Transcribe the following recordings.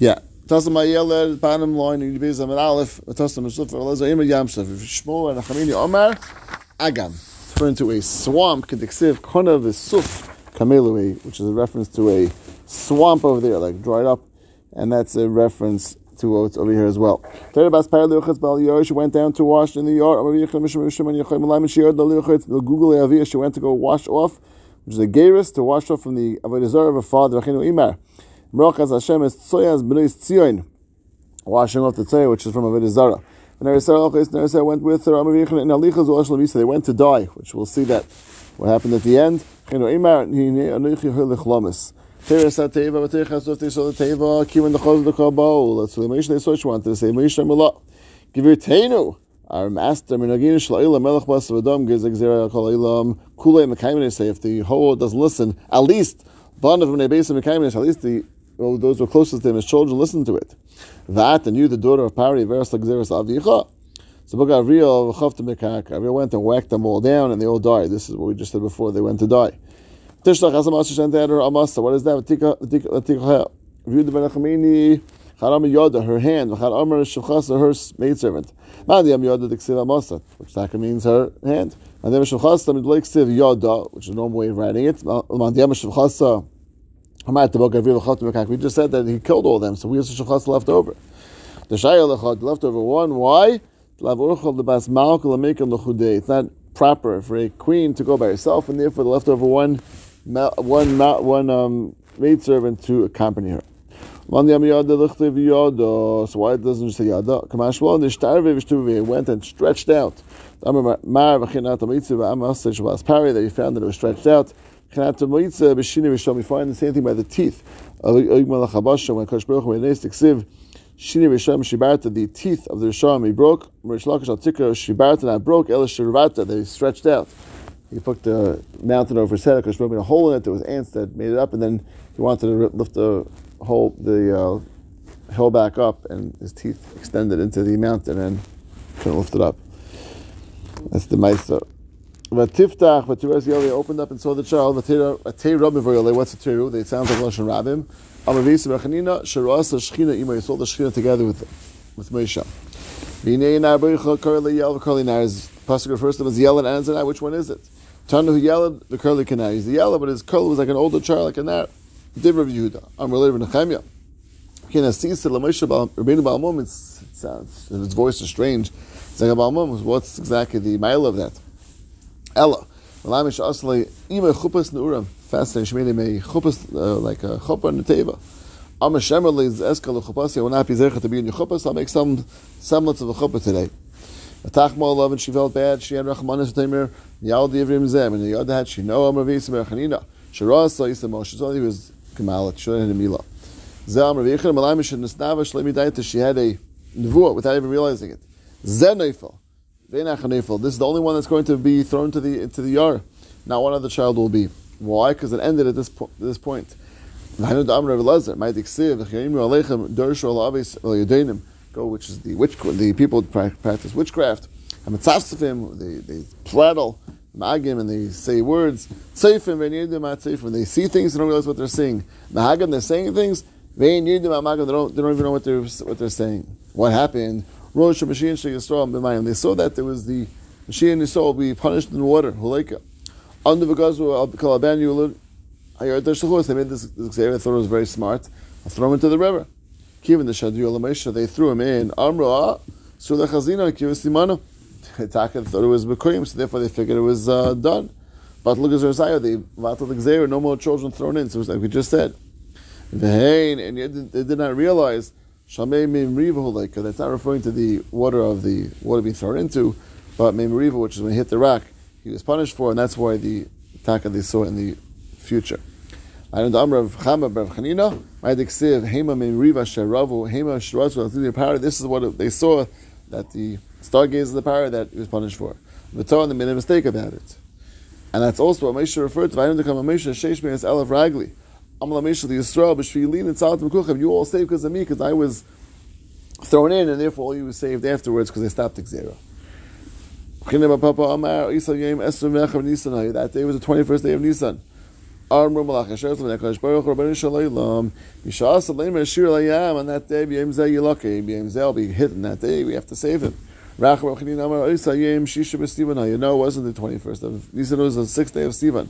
Yeah. Tasam Ayeled, bottom line, in Yibizam and Aleph, Tasam Shufar, Elazar Imer Yamsuf, Shmuel and Achamini Omar, Agam. Referring to a swamp, Kediksiv, Kona Vesuf, Kamelui, which is a reference to a swamp over there, like dried up, and that's a reference to what's over here as well. She went down to wash in the yard. She went to go wash off, which is a geirus, to wash off from the avodah of her father. Merachas Hashem is tzoyas b'nois tzion, washing off the tzoy, which is from avodah zara. And Nerisar went with her, and Alichas they went to die, which we'll see that what happened at the end. Teres HaTeva, V'teichas of Teisol HaTeva, Kivan Dechol Dekabol. That's what the Moshe they saw she wanted to say. Moshe Mela, Givir our master, Minagin Shala'ila, Melech Bas V'adam, Gizek Zera Kol Ilam, Kulei Mekayim, say, if the whole doesn't listen, at least, Bond of Mnei Mekayim, at least the well, those who are closest to him, his children, listen to it. That, and you, the daughter of Pari, Veras Lagzeres Avicha. So Book Avril, Chavta Mekak, Avril went and whacked them all down, and they all died. This is what we just said before, they went to die. Tishlach has a masha shenteher amasa. What is that? Viewed the benachamini charam yoda, her hand. Amar shulchasa, her maidservant. Madiyam yoda diksiv amasa, which taka means her hand. Madiyam shulchasa midlek siv yoda, which is a normal way of writing it. Madiyam shulchasa. We just said that he killed all of them, so we have shulchasa left over. The shayah left over one. Why? It's not proper for a queen to go by herself, and therefore the leftover one um, maid servant to accompany her. So why doesn't it say yada? It went and stretched out. That he found that it was stretched out. We find the same thing by the teeth. When Kosh Baruch Hu Shini Risham Shibarta, the teeth of the Risham, he broke. Rish Lakish al Shibarta, that broke. El Shirvata, they stretched out he put the mountain over his head because there was a hole in it. There was ants that made it up, and then he wanted to lift the hole, the uh, hill back up, and his teeth extended into the mountain and couldn't lift it up. That's the Maisa. Vatiftach, Vatiras Yoli opened up and saw the child. Vatei Rabbi Vayole, what's the Teru? They sound like Lashon Rabbim. Amavisa Bechanina, Sharas Shechina Ima, he saw the Shechina together with with Moshe. Vinei Narbeicha Karli Yel Karli Nars. Pasuk refers to him as Yel and Anzanai. Which one is it? Tanu yelled the curly canal. He's the yellow, but his curl was like an older child, like a nar. Did Rav Yehuda. I'm related to Nechemia. Kinasisa Lamesha Rabbeinu Balmum. It sounds his voice is strange. It's like a Balmum. What's exactly the mile of that? Ella. Malamish Aslay Ima Chupas Neuram. Fascinating. Shemini may Chupas uh, like a Chuppah and a Teva. Amma Shemerli is Eskal Chupas. I will not be there to be in your Chupas. I'll make some semblance of a Chuppah today. Atachma love and she felt bad. She had Rachmanis Taimir. Yal Divrim Zem, and the other had she Shino Amravis Merchanina. Shiraz Saisa Moshe. So he was Kamalat, Shodan and Mila. Zam Ravichan Malamish and Nisnava Shlemi Daita. She had a Nevuah without even realizing it. Zenefel. This is the only one that's going to be thrown to the into the yar. Not one other child will be. Why? Because it ended at this this point. Go, which is the witch, the people practice witchcraft. They, they prattle, magim, and they say words. When they see things, they don't realize what they're saying. Mahagim, they're saying things, they don't, they don't even know what they're, what they're saying. What happened? Rosh Mashiach They saw that there was the Mashiach Yisrael will be punished in the water. Huleka. Under the Gazu, Kalaban Yulud, they made this, this I thought it was very smart. I'll throw him into the river. Kivin the Shadu they threw him in. Amra, Sula Chazina, Kivisimana. Taka thought it was Bekoyim, so therefore they figured it was uh, done. But look at Zerziah, they vatal no more children thrown in. So it was like we just said. Vehain, and they did not realize Shamei Mimriva that's not referring to the water of the water being thrown into, but Mimriva, which is when he hit the rock, he was punished for, and that's why the Taka they saw in the future. I know the Amr of Chama Bar Chanina, my Diksiv, Hema Mimriva Sharavu, Hema Sharazu, power. This is what they saw that the stargaze of the power that he was punished for. The Torah made a mistake about it. And that's also what Moshe referred to. Vayim to come Moshe, Sheish Me'ez Elef Ragli. You all saved because of me, because I was thrown in, and therefore all you were saved afterwards because I stopped the Xera. That day was the 21st day of Nisan. On that day will be hit on that day. We have to save him. You know it wasn't the 21st of Nisan it was the sixth day of Sivan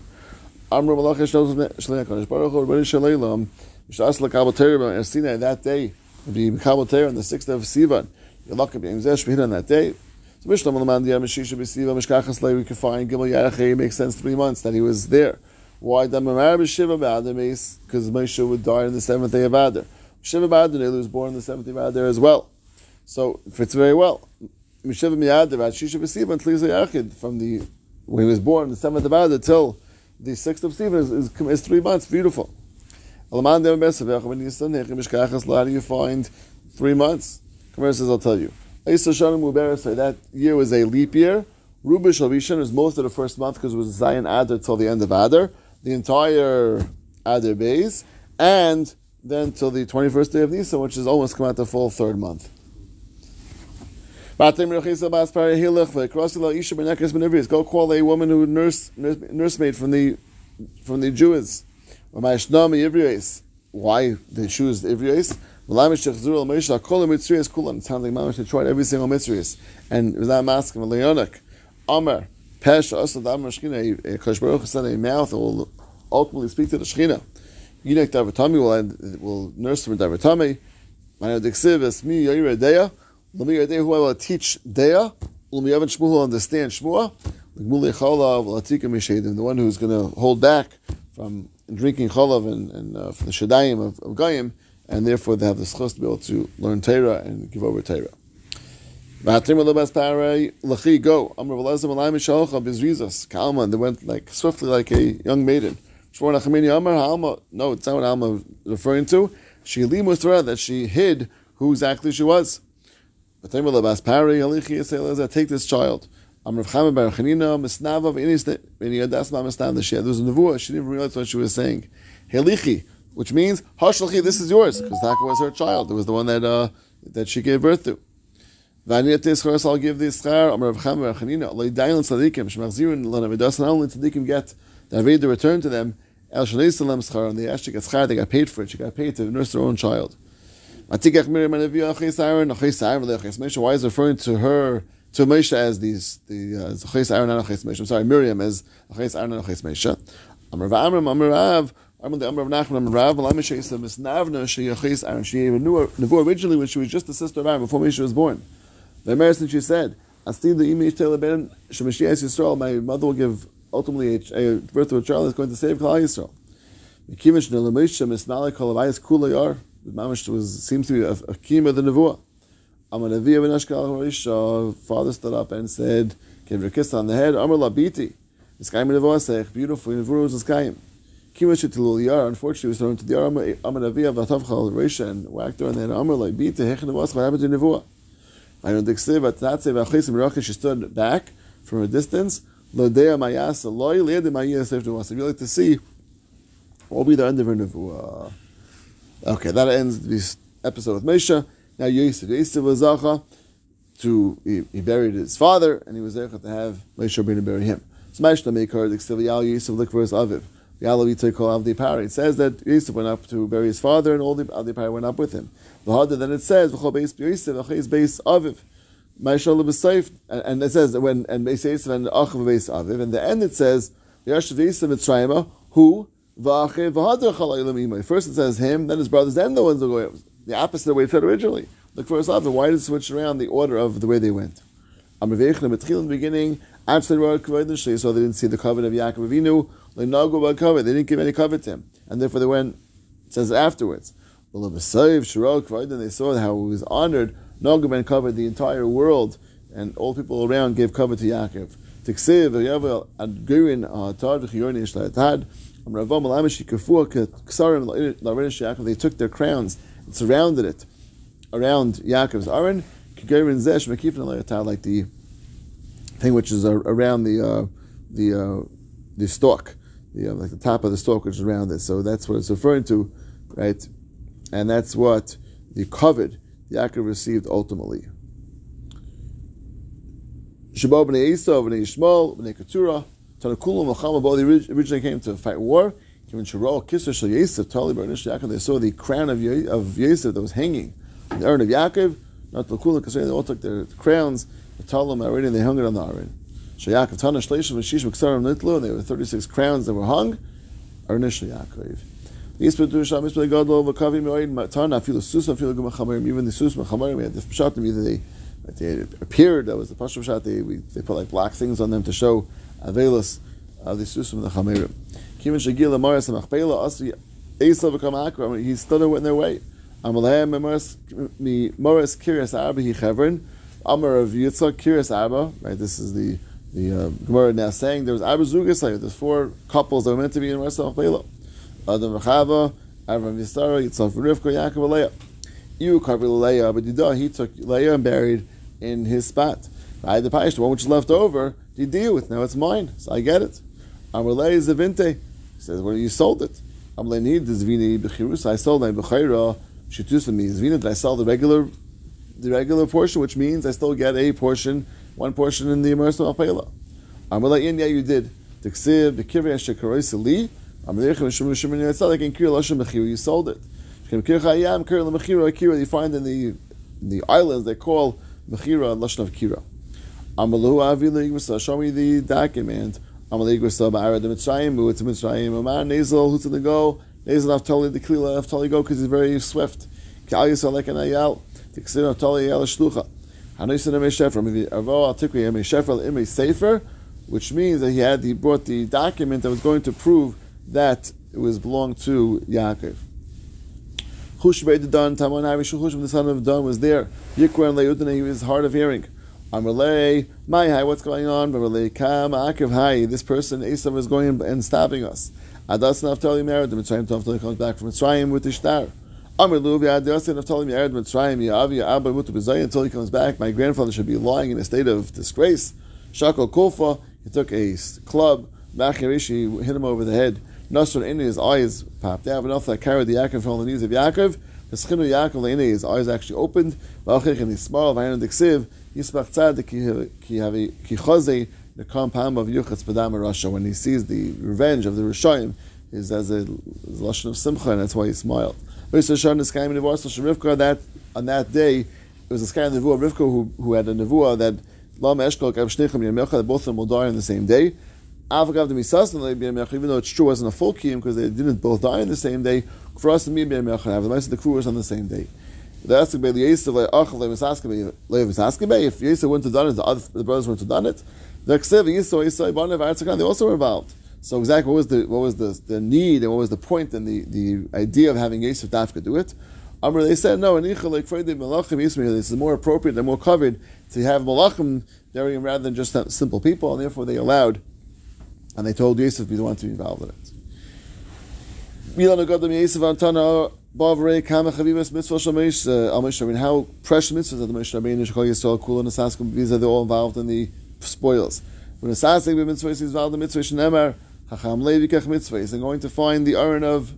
Amru Malach Asher Tzlav Nekadosh Baruch Hu Rabbeinu Shalom Mishas Lekabel Terah and Sinai that day be Mekabel Terah on the sixth of Sivan Yilake B'yem Zeh Shvihid on that day so Mishlam Alaman Diyam Shisha B'Sivan Mishkachas Lei we can find Gimel Yarachei makes sense three months that he was there why the Mamar Shiva B'Adar means because Moshe would die on the seventh day of Adar. Shiva B'Adar was born on the seventh day of Adar as well. So it fits very well. Mishiva Miyadar Shisha B'Sivan Tliza Yachid from the when he was born the seventh of Adar till the sixth of Sivan is, is, is three months. Beautiful. Do you find three months? Kamar says, I'll tell you. That year was a leap year. Rubish Avishan was most of the first month because it was Zion Adar till the end of Adar the entire Adar Bays, and then till the 21st day of Nisan, which is almost come out the full third month. Go call a woman who nurse, nurse nursemaid from the from the Jews. Why they choose the Ivrius? It sounds like Mamash tried every single mitzvah, and it was not masking Leonik. Amar Pesha also the Amar Shechina, Kosh Baruch said a mouth will ultimately speak to the Shechina. Yinek Davatami will, will nurse from Davatami. Ma'ana Diksiv es mi Yair Deya. Lami who I will teach Deya. Lami Yavan Shmuel will understand Mishadim, the one who's going to hold back from drinking Chalav and, and uh, from the Shadayim of, of Goyim, and therefore they have the schos to be able to learn Torah and give over Torah. Kalman, they went like swiftly like a young maiden. No, it's not what Alma referring to. She that she hid who exactly she was. Take this child. There was a nevuah. She didn't realize what she was saying. Helichi, which means Hashlachi, this is yours, because Taka was her child. It was the one that uh, that she gave birth to. I'll give this schar. Amar Rav Chanina. Not only get the aved return to them. And they actually get schar. They got paid for it. She got paid to nurse their own child. Why is referring to her to Moshe as these the uh, Achis Aaron and Achis Moshe? I'm sorry, Miriam as Achis Aaron and Achis Moshe. Amar Amram Amar Rav. Amar the Amar of Nachman Amar Rav. Lamisha Yisrael Misnavna She Achis Aaron. She even knew her originally when she was just the sister of Aaron before Moshe was born. The Emerson she said, "Astin the imish ben She shemashiach Yisrael." My mother will give ultimately a, a birth to a child that's going to save Klal Yisrael. Mikivish nelamusha misnalik kolavayis kulayar. The mamish was seems to be a, a of the nevuah. Amanavia ben Ashkel Harisha. Father stood up and said, gave her a kiss on the head. Amar labiti. This guy nevuah sech beautiful nevuah was this guy. Kivish tilul yar. Unfortunately, was thrown to the yar. Amanavia v'atavchal Harisha and whacked her on the head. Amar labiti. Hech nevuah. What happened to nevuah? I know Diksiv at Tatse Vachis Merachish, she stood back from a distance. Lodea Mayasa Loy Lead Mayas after once. If you like to see, what will be the end of her nevuah? Okay, that ends this episode with Mesha. Now Yosef, Yosef was Zacha to he, he, buried his father, and he was there to have Moshe Rabbeinu bury him. So Mashna Mekar Diksiv Yal Yosef Likvers Aviv. Yalavita Kol Avdi Pari. It says that Yosef went up to bury his father, and all the Avdi Pari went up with him. The harder then it says v'chol beis b'yosef v'chol beis aviv. Ma'ishol b'seif, and it says that when and beis yosef and achav beis aviv. And the end it says v'yashav yosef mitzrayim who First it says him, then his brothers, then the ones that go the opposite of the way it said originally. Look for aviv. Why did it switch around the order of the way they went? In the beginning. After they so they didn't see the covenant of Yaakov Avinu. They didn't give any covenant to him, and therefore they went. It says afterwards. Well, then they saw how he was honored. Nogaman covered the entire world, and all people around gave cover to Yaakov. Tiksiv, Yavel, Adgirin, Atad, Chiyorni, Shlatad, They took their crowns and surrounded it around Yaakov's Aron, like the thing which is around the, uh, the, uh, the stalk, the, uh, like the top of the stalk which is around it. So that's what it's referring to, right? and that's what the covet Yaakov received ultimately. Shabbat b'nei Esau, b'nei Yishmael, b'nei Keturah, Melchama, they originally came to fight war. They saw the crown of, Ye- of that was hanging on the urn of Yaakov. Not the Kula, because they all took their crowns, the Talim already, and they hung it on the urn. So Yaakov Tana Shleishim Shish Meksarim Nitlu, and there were 36 crowns that were hung. Arnish Yaakov. Even the sus machamarim, we had the pshatim, either they, they appeared, that was the pashto pshat, they, we, they put like black things on them to show avelus of the susim and the chamerim. Kivin shagil amaris amachpela asi esav akra, he stood in their way. Amalehem mi moris kiryas arba he chevron, amar of Yitzchak kiryas arba, right, this is the the uh, Gemara now saying there was Arba Zugas, there's four couples that were meant to be in Marsa Machpela. Adam Rechava, Avram Yisara, Yitzhak Rivka, Yaakov Leah. You covered Leah, but Yidah, he took Leah and buried in his spot. I the Paish, the one which is left over, you deal with. Now it's mine, so I get it. Leah is a. He says, well, you sold it. Amar Leah need b'chirus. I sold my b'chayra, shitusa me. Zvina, I sell the regular, the regular portion, which means I still get a portion, one portion in the immersive Machpela. Amar Leah, yeah, you did. Tiksiv, the kivrei shekarois li, you sold it. You find in the the islands they call mechira lashon of kira. Amalu avi Show me the document. Amalu igvasa ba'ara the mitzrayim. It's mitzrayim. Amar nasal who's to the go. Nasal naftali the klila naftali go because he's very swift. Kal yisrael like an ayal. Tiksir naftali ayal shlucha. Hanoisin emei shefer. Avo al tikri emei shefer emei sefer, which means that he had he brought the document that was going to prove that it was belonged to Yaakov. Chush Dan Taman Chush the son of Dan was there. Yikra and Leudana, he was hard of hearing. Amalei, my hi, what's going on? Amalei, Kam Akiv hi, this person Esav is going and stopping us. Adas Naftali married the Mitzrayim. Naftali comes back from Mitzrayim with the shtar. Amalu v'adas Naftali married Mitzrayim. Yavi Abba Mutu B'zayim until he comes back. My grandfather should be lying in a state of disgrace. Shako Kulfa, he took a club. Machirishi hit him over the head. Nasr in his eyes popped out, enough that carried the Yaakov from the knees of Yaakov. The schinu Yaakov in his eyes actually opened. And he smiled. V'hayin diksiv yisbach tzad ki chazei the compound of Yuchatz Padam Rasha when he sees the revenge of the Rishayim is as a lashon of simcha, and that's why he smiled. That on that day, it was a sky nevuah of Rivka who, who had a nevuah that Lam Eshkol Gav Shnicham Yemilcha, both of them will die on the same day even though it's true, wasn't a full kiyum because they didn't both die on the same day. For us, the have the rest of the crew was on the same day. If Yisrael wouldn't have done it, the, other, the brothers wouldn't have done it. The Ksiv Yisrael Yisrael they also were involved. So exactly what was the what was the, the need and what was the point and the, the idea of having Yisrael Dafka do it? Amr, they said no. This is more appropriate and more covered to have malachim burying rather than just simple people, and therefore they allowed and they told Yosef we don't want to be involved in it. I mean, uh, how precious mitzvahs are the Moshe Rabbeinu, Shechol Yisrael, Kula, Nasaskim, these are they all involved in the spoils. When Nasaskim with mitzvahs is involved in mitzvah, Shnemer, Chacham Levi Kech mitzvahs, they're going to find the urn of,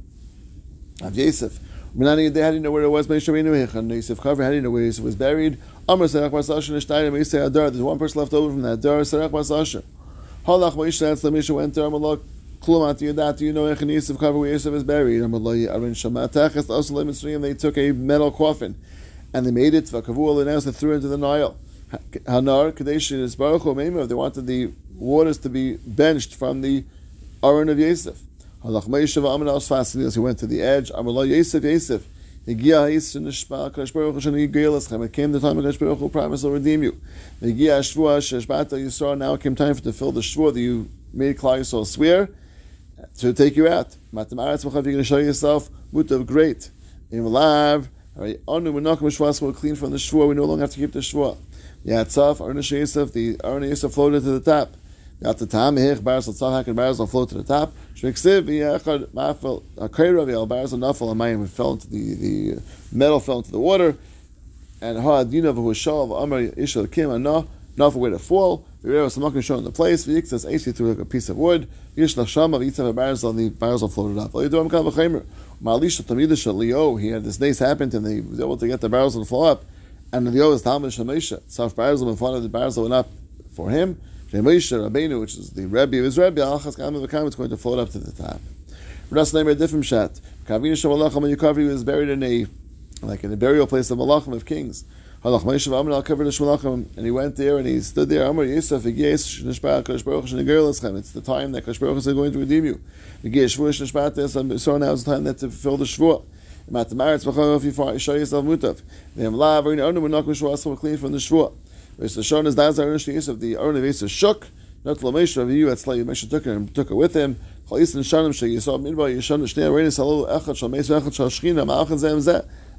of Yosef. How do you know where it was? Moshe Rabbeinu, Yosef Chaver, do you know where Yosef was buried? Amr Serach Basasha, Nishtayim, Yisrael Adar, there's one person left over from that Adar, Serach Basasha. Halach Moshe that's the Misha went there. Amalok Klumat Yadat. You know Echan Yosef cover where Yosef is buried. Amalok Arin Shamatachas also Mitzrayim. They took a metal coffin and they made it. Vakavu announced and threw into the Nile. Hanar Kadesh is Baruch. They wanted the waters to be benched from the Aron of Yosef. Halach Moshe v'Amin Al Sfas. He went to the edge. Amalok Yosef Yosef. It came the time of Baruch Hu promised will redeem you. Now came time for to fill the shvua that you made Klal Yisrael swear to take you out. You're going to show yourself mutav great. In Lav, Anu Menachem Shvas will clean from the shvua. We no longer have to keep the shvua. Yatzaf, Arna Yosef, the Arna Yosef floated to the top. At the time, Hech Barzal Tzahak and float to the top. Shmiksiv Yechad Mafel Akairav uh, Yel Barzal Nafel Amayim fell into the the metal fell into the water. And Ha Dinav Hushal Amar Ishal Kim Anah Nafel way to fall. The place. V'Yiktas Eishi through like a piece of wood. Yish Lachsham of Yitzav Barzal the Barzal floated up. He had this days happened and he was able to get the Barzal to fall up. And the is Talmud Shemesha. Saf Barzal in front the Barzal went up for him. Moshe Rabbeinu, which is the Rebbe of his Rebbe, Alchas Kam V'Kam, it's going to float up to the top. Ras name a different shat. Kavina Shamalachim when Yukavri was buried in a like in a burial place of Malachim of kings. The and he went there and he stood there. It's the time that Kosh is going to redeem you. So now is the time that to fulfill the Shvuah. Matamaritz show yourself clean from the the the shook. Not Lamesha of you at took him took it with him. And.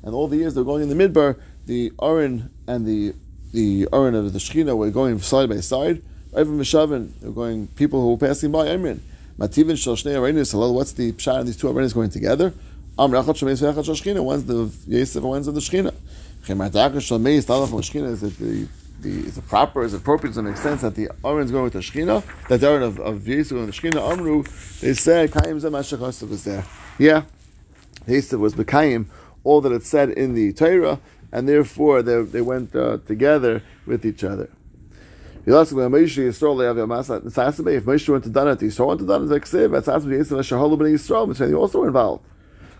And all the years they're going in the midbar, the Aron and the the Aron of the Shechina were going side by side. Even Mishavin, they're going people who were passing by Emrin. Mativin Shal Shnei Arenis. What's the pshat of these two Arenis going together? Am Rachot Shal Meis Echad Shal Shchina. One's the Yosef, one's of the Shechina. Chemataka Shal Meis Talach Shechina is the the, is it proper, is it appropriate, does it make sense that the Aaron is going with the Shechina, that the Aaron of, of going with the Shechina, Amru, they said, Kaim Zemashachosov was there. Yeah, Yisrael was Bekayim, all that it said in the Torah, and therefore they, they went uh, together with each other. If Moshe went to Danat, Yisrael went to Danat, like Siv, that's Asma Yisrael, Shahalu Ben Yisrael, which they also involved.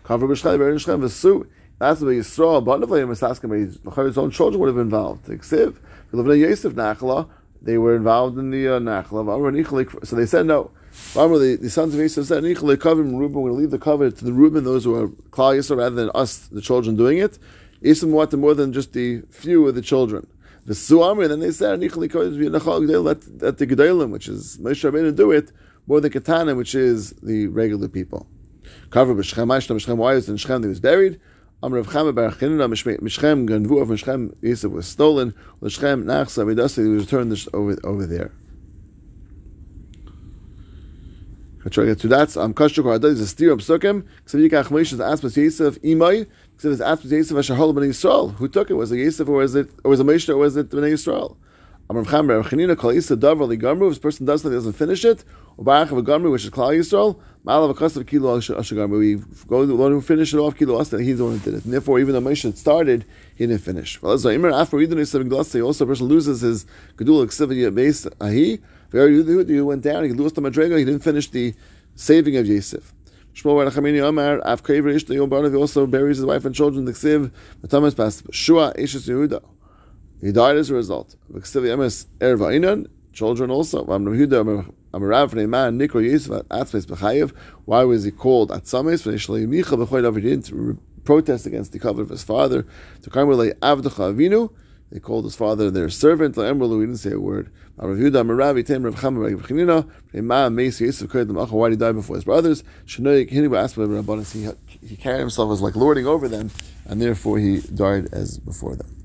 Cover B'Shchem, Be'er Shem, V'Su, that's what Yisrael, but Neflayim Misaskim, his own children would have been involved. Like Siv, Yosef Nachla, they were involved in the uh, Nachla, so they said no. The, the sons of Yosef said, Reuben, we're going to leave the covenant to the Reuben, those who are Klal Yisrael, rather than us, the children, doing it. Yisrael wanted more than just the few of the children. The Suamri, then they said, let, let the Gedalim, which is Moshe Rabbeinu, do it, more than Katana, which is the regular people. Cover b'Shechem, Ma'ishtam why is in Shechem he was buried? Amr of Chama bar Chanina, Mishchem, Ganvu of Mishchem, Yosef was stolen, L'Shechem, Nachsa, Vidasa, he was returned over, over there. Try to get to that. Um, Kashuk or is a steer of Sukkim. Ksav Yikach Moshe is Aspas Yosef Imai. Ksav is Aspas Yosef Ashahol Ben Yisrael. Who took it? Was it Yosef or was it or was it Moshe or was it Ben Yisrael? Amram Cham Rav Chanina Kol Yisrael Davar. If this person does something, doesn't finish it. Or Barach of a Gamru, which is Klal Yisrael. Malav Akasav Kilo Ashagamru. We go the one who finished it off Kilo Asta. He's the one who did it. And therefore, even though Moshe started, he didn't finish. Well, as Imar after Yidin Yisrael Glasa, also a person loses his Gedul Ksiv Base Ahi. Yehuda went down. He lost the Madrega. He didn't finish the saving of Yosef. Shmuel Bar Nachamini Omar, Av Kaver Ish Yom Barnav also buries his wife and children. The Ksiv, the Thomas passed. Shua Ishes Yehuda. He died as a result. Ksiv Yemes Erva Inan, children also. Am Yehuda Amarav Neiman Nikro Yosef Atzmes B'chayev. Why was he called Atzames? V'nishli Micha B'choy He didn't protest against the covenant of his father. To Karmele Avdecha Avinu. They called his father their servant. We didn't say a word. Why did he die before his brothers? He, he carried himself as like lording over them, and therefore he died as before them.